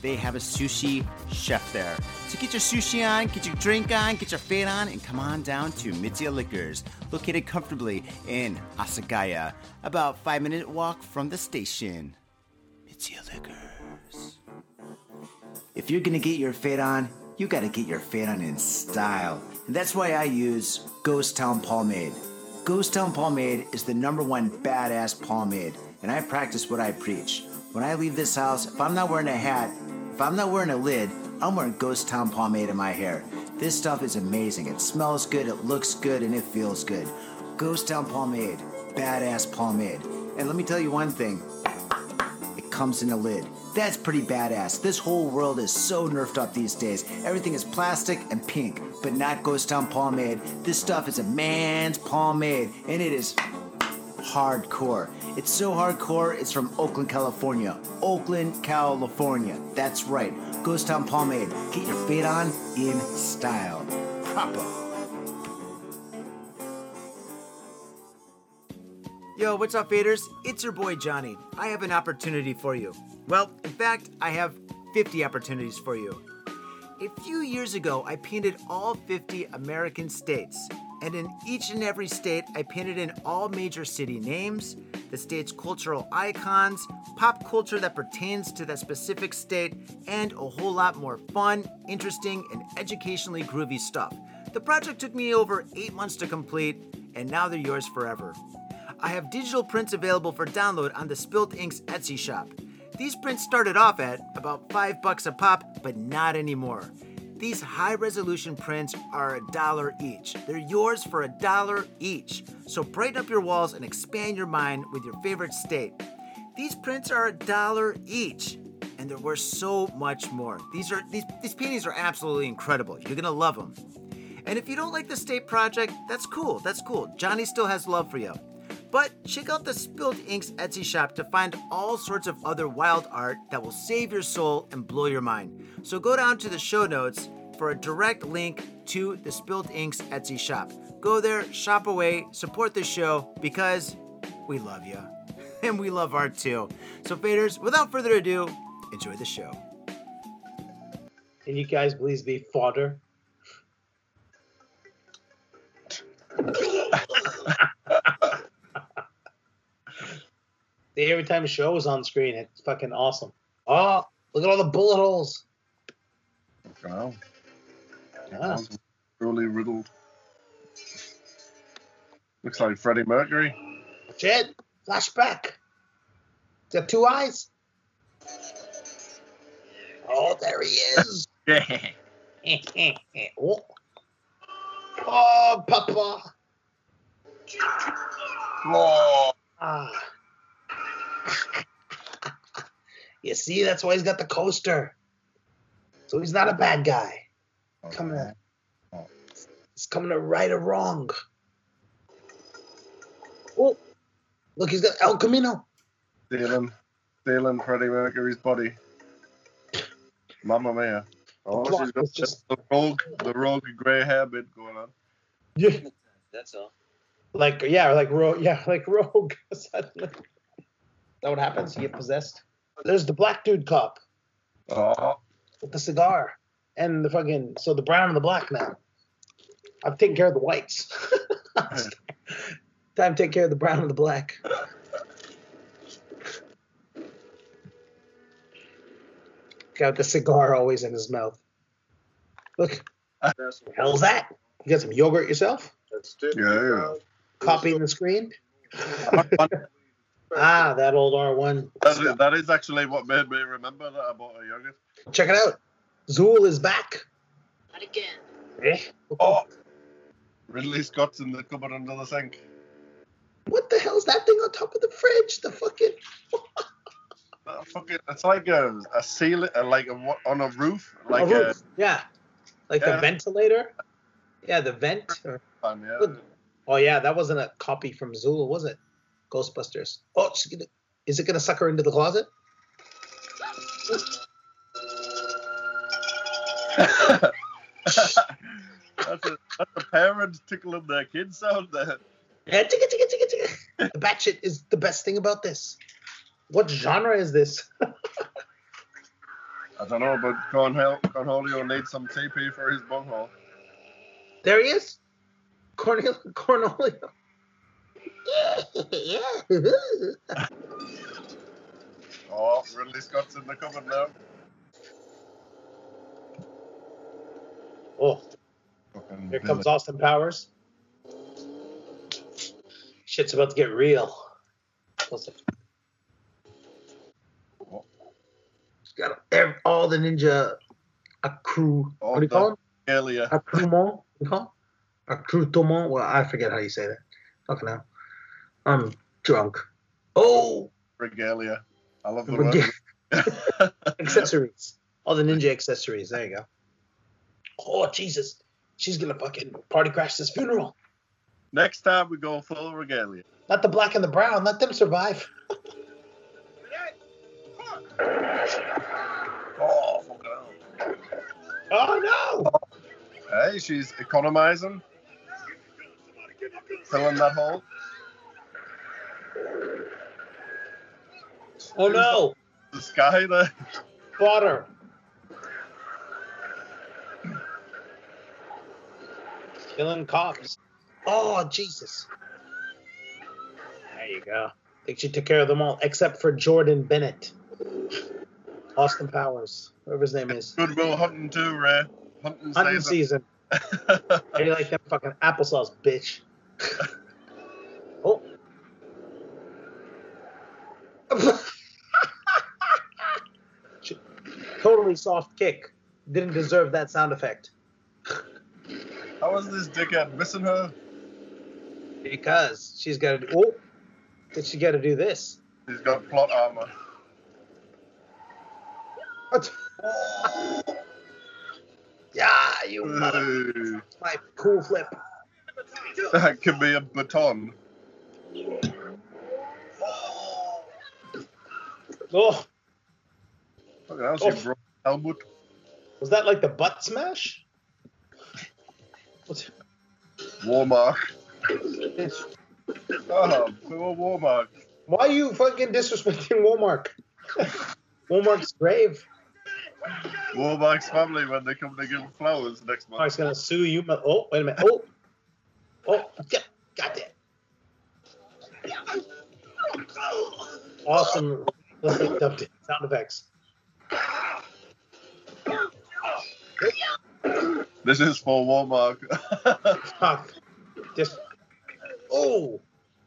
they have a sushi chef there. So get your sushi on, get your drink on, get your fade on, and come on down to Mitsuya Liquors, located comfortably in Asagaya, about five minute walk from the station. Mitsuya Liquors. If you're gonna get your fade on, you gotta get your fade on in style. And that's why I use Ghost Town Pomade. Ghost Town Pomade is the number one badass pomade, and I practice what I preach. When I leave this house, if I'm not wearing a hat, if I'm not wearing a lid, I'm wearing Ghost Town pomade in my hair. This stuff is amazing. It smells good, it looks good, and it feels good. Ghost Town pomade, badass pomade. And let me tell you one thing it comes in a lid. That's pretty badass. This whole world is so nerfed up these days. Everything is plastic and pink, but not Ghost Town pomade. This stuff is a man's pomade, and it is hardcore. It's so hardcore, it's from Oakland, California. Oakland, California. That's right. Ghost Town Pomade. Get your fade on in style. Proper. Yo, what's up, faders? It's your boy Johnny. I have an opportunity for you. Well, in fact, I have 50 opportunities for you. A few years ago, I painted all 50 American states, and in each and every state, I painted in all major city names, the state's cultural icons, pop culture that pertains to that specific state, and a whole lot more fun, interesting, and educationally groovy stuff. The project took me over eight months to complete, and now they're yours forever. I have digital prints available for download on the Spilt Inks Etsy shop. These prints started off at about 5 bucks a pop, but not anymore. These high resolution prints are a dollar each. They're yours for a dollar each. So brighten up your walls and expand your mind with your favorite state. These prints are a dollar each and they're worth so much more. These are these these paintings are absolutely incredible. You're to love them. And if you don't like the state project, that's cool. That's cool. Johnny still has love for you. But check out the Spilt Inks Etsy shop to find all sorts of other wild art that will save your soul and blow your mind. So go down to the show notes for a direct link to the Spilt Inks Etsy shop. Go there, shop away, support the show because we love you. <laughs> And we love art too. So, faders, without further ado, enjoy the show. Can you guys please be fodder? See, every time show is on screen, it's fucking awesome. Oh, look at all the bullet holes. Wow. Yeah. Truly riddled. Looks like Freddie Mercury. Jed, flashback. He's two eyes. Oh, there he is. <laughs> <laughs> Oh. oh, Papa. Oh, Ah. <laughs> you see, that's why he's got the coaster. So he's not a bad guy. Oh. Coming to, oh. he's coming to right or wrong. Oh, look, he's got El Camino. stealing, stealing Freddie Mercury's body. Mamma mia. Oh, plot she's got just- the rogue, the rogue grey hair bit going on. Yeah, That's all. like yeah, like rogue. Yeah, like rogue. <laughs> Is that is that what happens? You get possessed. There's the black dude cop Oh, with the cigar and the fucking. So the brown and the black now. I've taken care of the whites. <laughs> Time to take care of the brown and the black. Got the cigar always in his mouth. Look, That's hell's that? You got some yogurt yourself? That's it. Yeah. Copying the screen? <laughs> ah, that old R1. that, is, that is actually what made me remember that I bought a yogurt. Check it out. Zuul is back. Not again. Eh? Oh, Ridley Scott's in the cupboard under the sink. What the hell's that thing on top of the fridge? The fucking. <laughs> Fucking, it's like a, a ceiling, uh, like a, what- on a roof, like a a, yeah. Like Yeah. the ventilator? Yeah, the vent. Or, fan, yeah. Oh, yeah, that wasn't a copy from Zuul, was it? Ghostbusters. Oh, gonna, is it going to suck her into the closet? that's a that's a parent tickling their kid sound there. Yeah, ticka, ticka, ticka, ticka. The batshit is the best thing about this. What genre is this? <laughs> I don't know, but Cornholio needs some TP for his bunghole. There he is. <laughs> Cornelio. Yeah, <laughs> yeah. Oh, Ridley Scott's in the cupboard now. oh, Fucking here Billy. comes Austin Powers. Shit's about to get real. Listen. Oh. Got ev- all the ninja accru. All What do you the- call them? Earlier. Accoutrement? What do you call oh, them? Accoutrement? Well, I forget how you say that. Fucking hell. I'm drunk. Oh! Regalia. I love the Rega- word. <laughs> accessories. All the ninja accessories. There you go. Oh, Jesus. She's going to fucking party crash this funeral. Next time we go full regalia. Not the black and the brown. Let them survive. Oh, fucking hell. Oh, no. Hey, she's economizing. Filling that hole. Oh, no. The sky there. Water. Killing cops. Oh, Jesus. There you go. I think she took care of them all except for Jordan Bennett, Austin Powers, whoever his name is. Goodwill Hunting too, Ray. Hunting, Hunting season. season. <laughs> How you like that fucking applesauce, bitch? <laughs> oh. Soft kick. Didn't deserve that sound effect. How is this dickhead missing her? Because she's got to do. Oh, did she got to do this? He's got plot armor. What? <laughs> yeah, you mother. Hey, My cool flip. that could be a baton. Oh, Fucking hell, Oh. she broke Helmut. was that like the butt smash? What's Warmark. Oh, poor Warmark. why are you fucking disrespecting Walmart? Walmart's grave. Walmart's family when they come to give him flowers next month. I was gonna sue you. Oh, wait a minute. Oh, oh, yeah, got that. Awesome. Sound effects. This is for Walmart. <laughs> Fuck. Just. Oh.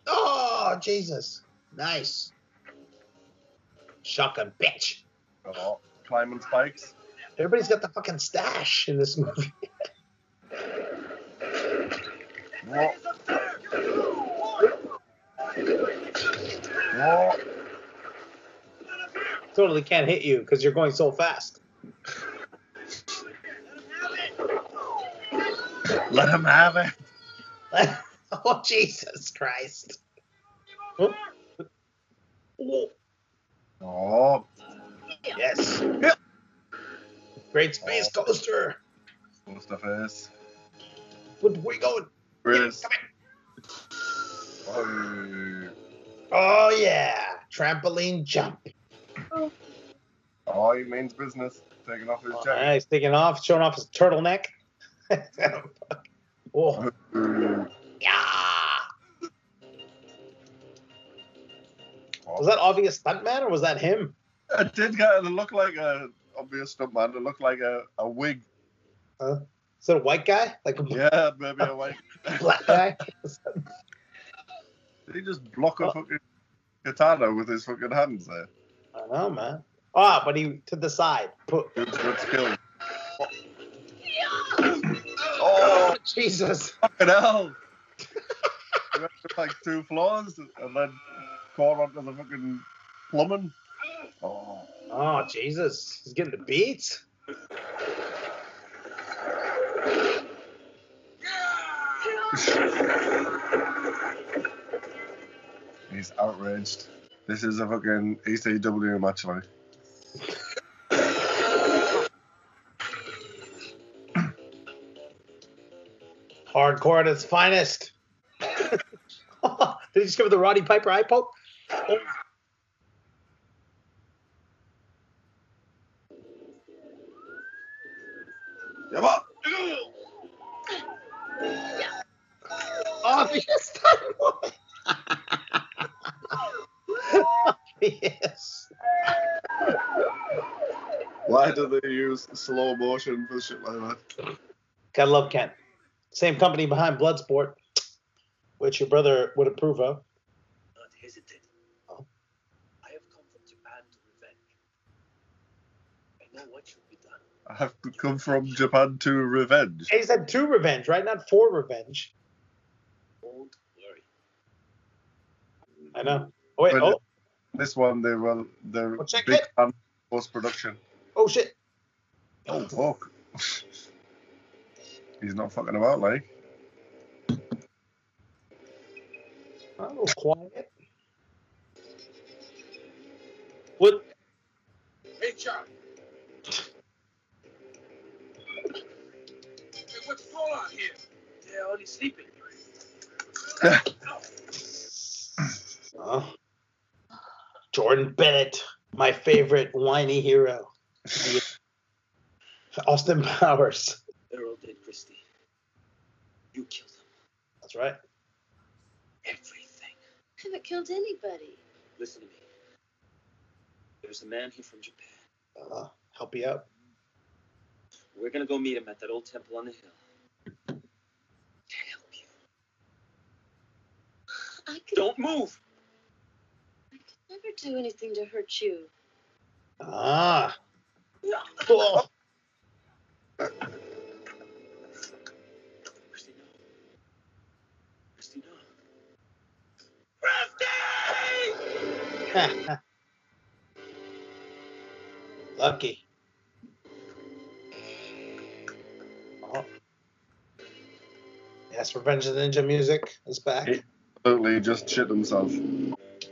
Oh, Jesus. Nice. Shotgun, bitch. oh, climbing spikes. Everybody's got the fucking stash in this movie. Totally can't hit you because you're going so fast. Let him have it. <laughs> oh, Jesus Christ. Oh. Oh, Oh, yes. Great space oh. coaster. what's the face? Where we going? Chris. Come here. Oh, Oh, yeah. Trampoline jump. oh, he means business. Taking off his Oh, jacket. nice. Taking off, showing off his turtleneck. <laughs> oh, yeah. Was that obvious stuntman or was that him? It did kind of look like a obvious stuntman. It looked like a, a wig. Is it a white guy? Like a Yeah, maybe a white. <laughs> black guy? Did <laughs> he just block a Oh. fucking katana with his fucking hands there? I know, man. Ah, but he to the side. Put, Good, good skill. <laughs> Jesus. Fucking hell! he went up like two floors and then caught onto the fucking plumbing. Oh, Oh, Jesus. He's getting the beats. <laughs> he's outraged. This is a fucking ECW match, like. Hardcore at its finest. <laughs> Did he just give it the Roddy Piper eye poke? Oh. Come on! Obvious Obvious. Why do they use slow motion for shit like that? Gotta love Kent. Same company behind Bloodsport, which your brother would approve of. Not hesitate. Oh. I have come from Japan to revenge. I know what should be done. I have to come from Japan to revenge. He said to revenge, right? Not for revenge. Don't worry. I know. Oh, wait. But- Oh, This one, they will. They're Well, check big it. fan post production. oh shit. Oh fuck! <laughs> He's not fucking about, like. A little quiet. What? Hey, Charlie. Hey, what's going on here? They're only sleeping. <laughs> Oh. Jordan Bennett, my favorite whiny hero. <laughs> Austin Powers. They're all dead, Christy. You killed them. That's right. Everything. I haven't killed anybody. Listen to me. There's a man here from Japan. Uh, help you out. We're gonna go meet him at that old temple on the hill. To help you. I could, Don't move! I could never do anything to hurt you. Ah. Cool. <laughs> <laughs> Lucky. Oh. Yes, Revenge of the Ninja music is back. Hey. Absolutely just shit himself.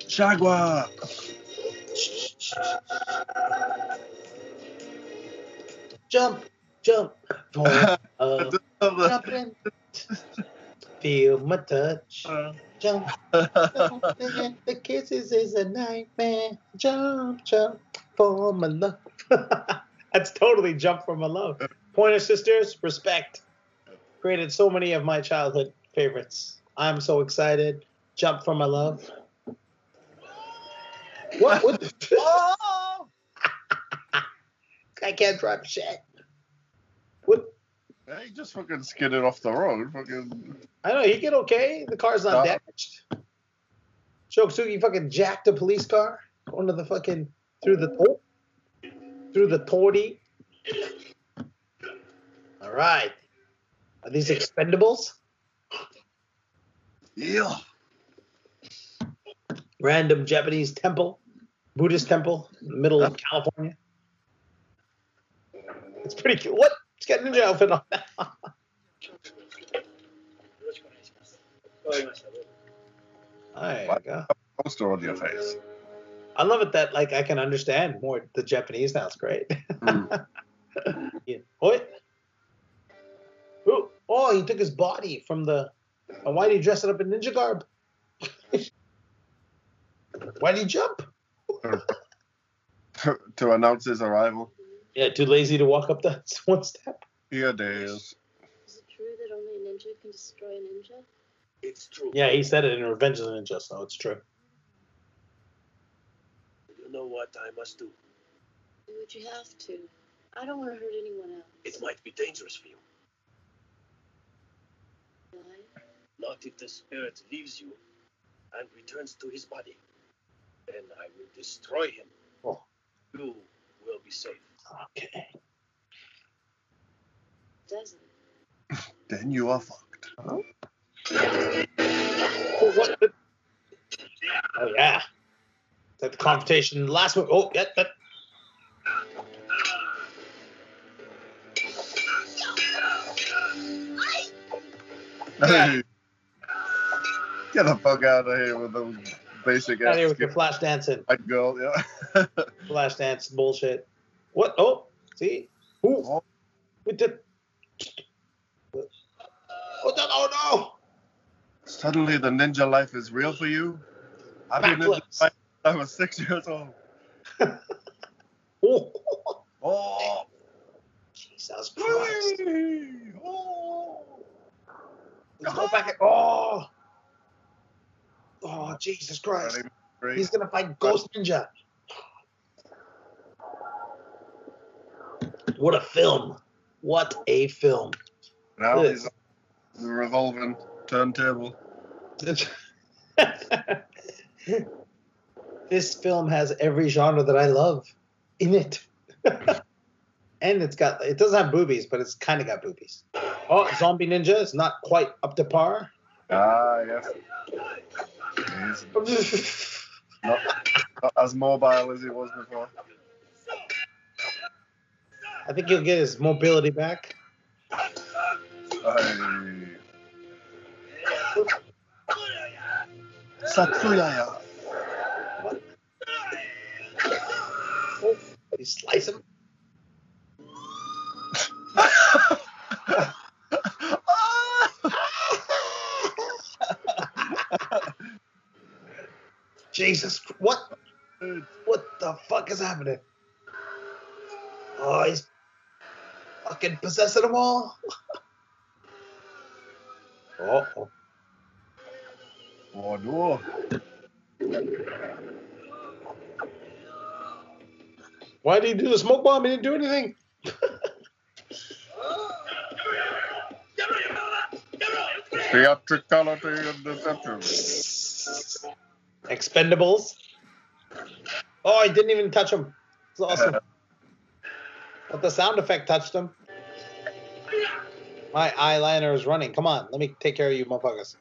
Shagwa! Jump, jump. For <laughs> uh, <laughs> a jumping. Feel my touch. Uh. Jump. the kisses is a nightmare. Jump, jump for my love. <laughs> That's totally jump for my love. Pointer Sisters, respect. Created so many of my childhood favorites. I'm so excited. Jump for my love. What? what the- oh! <laughs> <laughs> I can't drive shit. He just fucking skidded off the road. Fucking. I know he get okay. The car's not No. damaged. Sho Kosugi fucking jacked a police car onto the fucking through the oh, through the torty. All right. Are these expendables? Yeah. Random Japanese temple, Buddhist temple in the middle of California. It's pretty cool. What? It's got a ninja outfit on. There you go. Poster on your face. I love it that like I can understand more the Japanese now. It's great. Mm. <laughs> yeah. What? Ooh. Oh, he took his body from the. uh, Why did he dress it up in ninja garb? <laughs> Why did he jump? <laughs> to, to announce his arrival. Yeah, too lazy to walk up that <laughs> one step. Yeah, it is. Is it true that only a ninja can destroy a ninja? It's true. Yeah, he said it in Revenge of the Ninja, so it's true. You know what I must do? Do what you have to. I don't want to hurt anyone else. It might be dangerous for you. Why? Not if the spirit leaves you and returns to his body. Then I will destroy him. Oh. You will be safe. Okay. Doesn't. Then you are fucked. Oh, what the- oh yeah. That confrontation last one. Oh, yeah, that. Hey. Get the fuck out of here with those basic Out here ass with your flash dancing, white girl. Yeah. <laughs> flash dance bullshit. What? Oh, see? Ooh. Oh. With the. Oh, no, oh no! Suddenly the ninja life is real for you. I've been life since I was six years old. <laughs> Oh, Oh. Jesus Christ. Oh. Let's go back. Ah. Oh. Oh, Jesus Christ. He's gonna fight Ghost Ninja. What a film! What a film! Now he's on the revolving turntable. <laughs> this film has every genre that I love in it, <laughs> and it's got it doesn't have boobies, but it's kind of got boobies. Oh, Zombie Ninja is not quite up to par. Ah, yes. <laughs> Not, not as mobile as he was before. I think he'll get his mobility back. Satsuyaya. Oh, you slice him. Jesus, what? What the fuck is happening? Oh, he's fucking possessing them all. oh, oh. No. Why did he do the smoke bomb? He didn't do anything. Theatricality and deception. Expendables. Oh, I didn't even touch him. It's awesome. But the sound effect touched him. My eyeliner is running. Come on, let me take care of you, motherfuckers.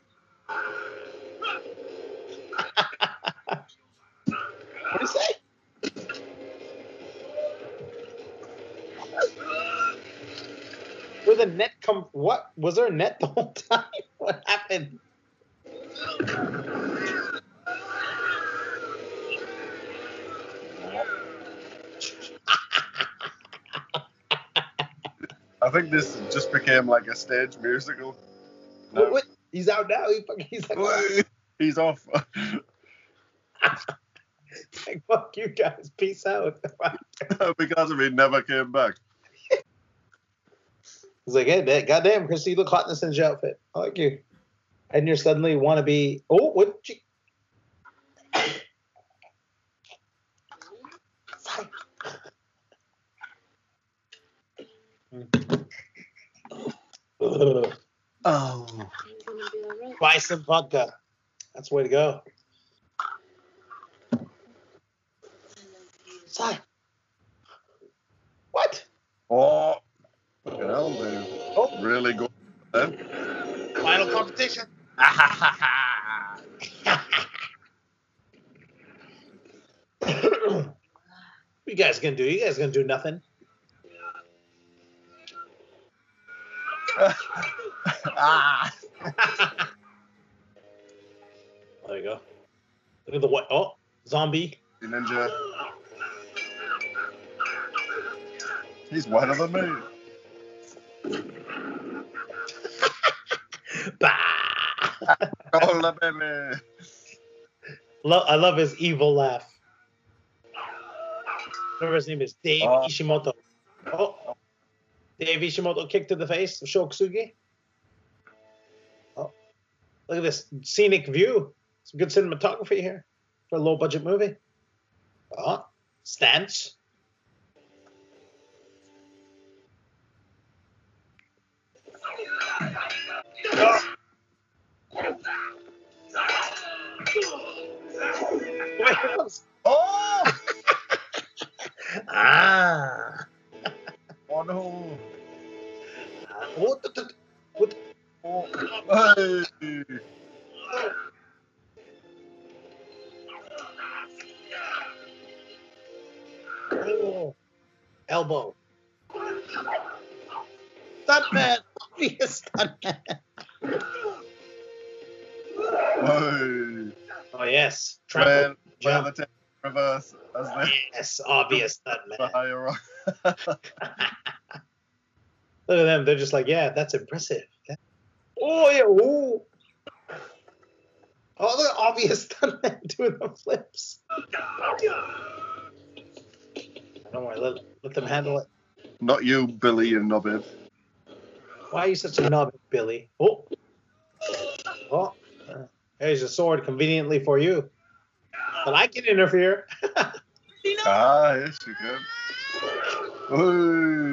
<laughs> what do you say? Where the net come? What was there a net the whole time? <laughs> What happened? I think this just became like a stage musical. What, what? He's out now. He fucking, he's like, He's off. <laughs> like, fuck you guys. Peace out. <laughs> <laughs> because of he never came back. He's like, hey, man, goddamn, Christy, you look hot in this outfit. I like you. And you're suddenly want to be. Oh, what? You... Ugh. <laughs> Oh. Gonna be all right. Buy some vodka. That's the way to go. Sai. What? Oh. Fucking hell, dude. Oh, Really good. Then. final competition. what <laughs> you guys gonna do? You guys gonna do nothing? Ah. <laughs> There you go. Look at the what? Oh, zombie. The Ninja. He's whiter than me. <laughs> Bah! Oh, la baby. Lo- I love his evil laugh. Whatever his name is, Dave Oh. Ishimoto. Oh, Dave Ishimoto kick to the face of Sho Kosugi. Oh, look at this scenic view. Some good cinematography here for a low budget movie. Oh, stance. Oh. Oh! <laughs> Ah. No. What the, the- what? Oh. Hey. Oh. Elbow. Stuntman. Be <laughs> a stuntman. Hey. Oh yes. Where, Trample. where jump. reverse as the, Yes, obvious the stuntman. <laughs> <laughs> Look at them. They're just like, yeah, that's impressive. Oh yeah. Ooh. Oh, the obvious <laughs> stuntman doing the flips. Don't worry. Let, let them handle it. Not you, Billy and Nubbin. Why are you such a knob, Billy? Oh. Oh. There's a sword conveniently for you. But I can interfere. <laughs> Ah, yes, you can. Hey.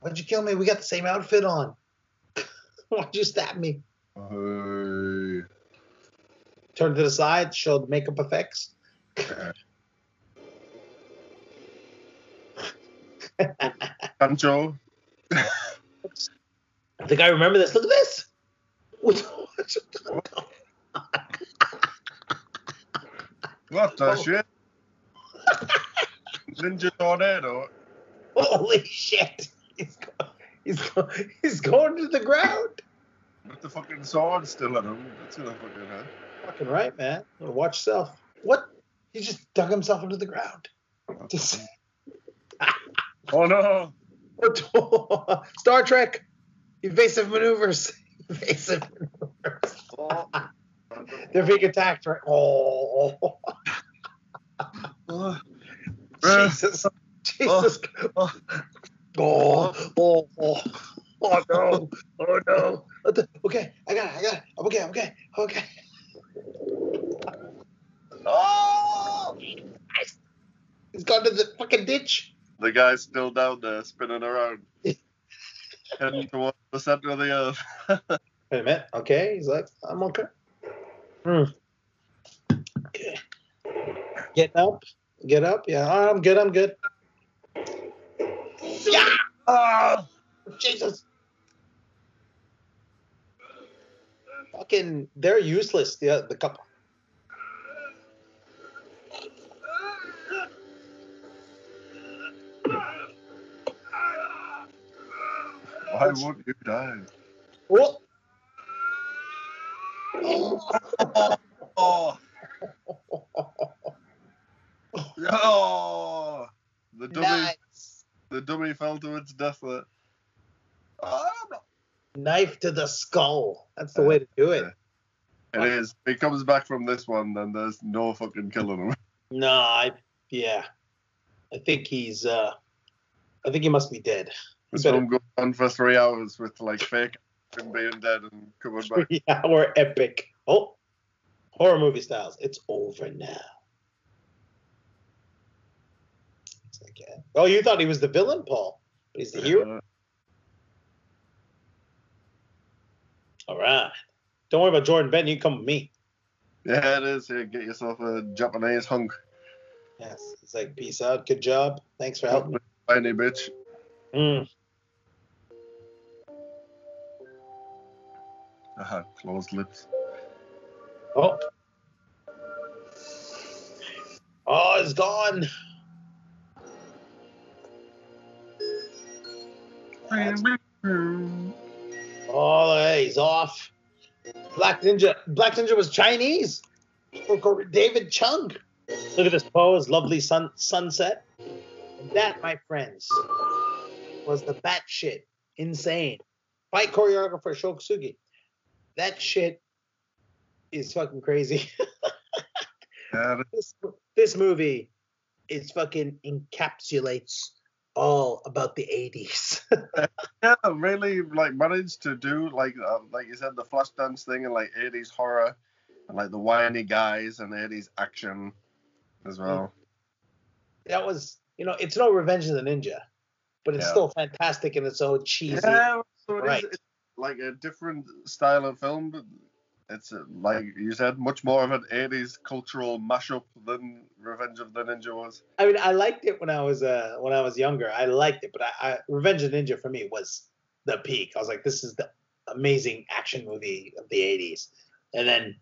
Why'd you kill me? We got the same outfit on. <laughs> Why'd you stab me? Hey. Turn to the side, show the makeup effects. Pancho. I think I remember this. Look at this. What- <laughs> What the Oh. shit? <laughs> Ninja Tornado. Holy shit. He's, go- he's, go- he's going to the ground. With the fucking sword still in him. That's gonna fucking hurt. Fucking right, man. Watch yourself. What? He just dug himself into the ground. Just, <laughs> Oh no! <laughs> Star Trek. Evasive maneuvers. <laughs> Evasive maneuvers. Oh. They're being attacked, right? Oh. Jesus. Jesus. oh. oh. Oh, oh, oh, oh no, oh no. Okay, I got it, I got it. I'm okay, I'm okay, I'm okay. Oh! He's gone to the fucking ditch. The guy's still down there spinning around, <laughs> heading towards the center of the earth. Wait a minute. Okay, he's like, I'm okay. Hmm. Okay. Get up. Get up. Yeah, I'm good. I'm good. Yeah. Oh, Jesus. Fucking, they're useless. The the couple. Why won't you die? Oh. Oh, oh, the dummy, Nice. The dummy fell to its death there. Oh, Knife to the skull. That's the way to do it. It is. If he comes back from this one, then there's no fucking killing him. <laughs> No, I yeah. I think he's uh I think he must be dead. This better- film goes on for three hours with like fake him being dead and coming <laughs> back. Three hour epic. Oh horror movie styles. It's over now. It's like, yeah. Oh, you thought he was the villain, Paul. But he's the hero. Uh, All right. Don't worry about Jordan Ben, you come with me. yeah, it is. Yeah, get yourself a Japanese hunk. Yes. It's like peace out, good job. Thanks for helping. Tiny bitch. Mm. Aha, closed lips. Oh. Oh, it's gone. Oh, hey, he's off. Black Ninja. Black Ninja was Chinese. David Chung. Look at this pose, lovely sun sunset. And that, my friends, was the batshit insane fight choreographer Sho Kosugi. That shit is fucking crazy. <laughs> This, this movie is fucking encapsulates all about the 80s. <laughs> yeah, really like managed to do like uh, like you said the flash dance thing and like 80s horror and like the whiny guys and 80s action as well. that was, you know, it's no Revenge of the Ninja, but it's Yeah. still fantastic in its own cheesy. Yeah, so it right. like a different style of film. But it's uh, like you said, much more of an 80s cultural mashup than Revenge of the Ninja was. I mean, I liked it when I was uh when I was younger. I liked it, but I, I Revenge of the Ninja for me was the peak. I was like, this is the amazing action movie of the 80s. And then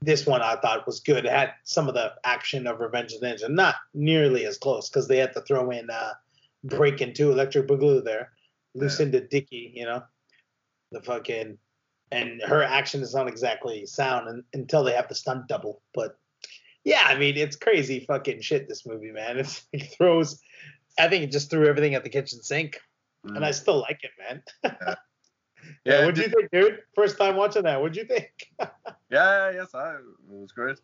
this one I thought was good. It had some of the action of Revenge of the Ninja, not nearly as close because they had to throw in uh Breakin' Two, Electric Boogaloo there, Lucinda Dickey, you know, the fucking, and her action is not exactly sound un until they have the stunt double. But yeah, I mean, it's crazy fucking shit. This movie, man, <laughs> it's, it throws. I think it just threw everything at the kitchen sink, and I still like it, man. <laughs> Yeah, Yeah, what'd you think, dude? First time watching that, what'd you think? <laughs> Yeah, yes, I, it was great.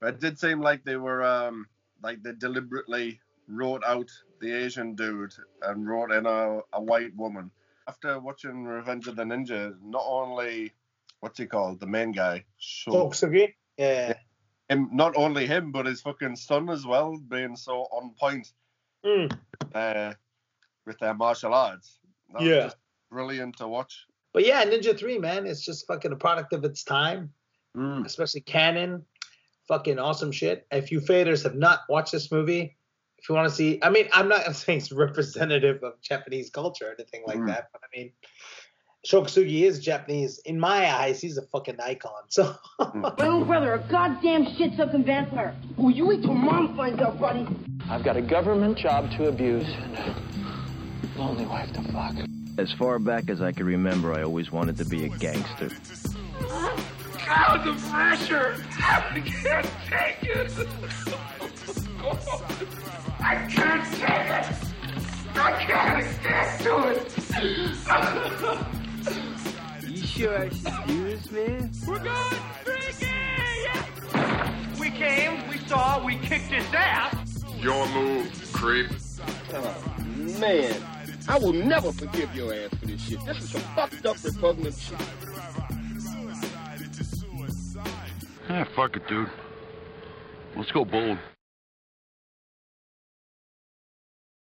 But it did seem like they were um like they deliberately wrote out the Asian dude and wrote in a, a white woman. After watching Revenge of the Ninja, not only what's he called, the main guy, Tokusugi? Yeah. him, not only him, but his fucking son as well, being so on point Mm. uh, with their martial arts. That was Yeah. just brilliant to watch. But yeah, Ninja 3, man, it's just fucking a product of its time, especially Cannon. Fucking awesome shit. If you faders have not watched this movie, if you want to see, I mean, I'm not <laughs> saying it's representative of Japanese culture or anything like Mm. that, but I mean, Sho Kosugi is Japanese. In my eyes, he's a fucking icon. So, Mm. <laughs> My own brother, a goddamn shit sucking vampire. Oh, you wait till mom finds out, buddy. I've got a government job to abuse and a lonely wife to fuck. As far back as I can remember, I always wanted to be a gangster. God, the pressure! I can't take it! <laughs> I can't take it! I can't stand to it! You sure excuse me? We're going freaky! We came, we saw, we kicked his ass! Your move, creep. Oh, man. I will never forgive your ass for this shit. This is some fucked up repugnant shit. Ah, fuck it, dude. Let's go bold.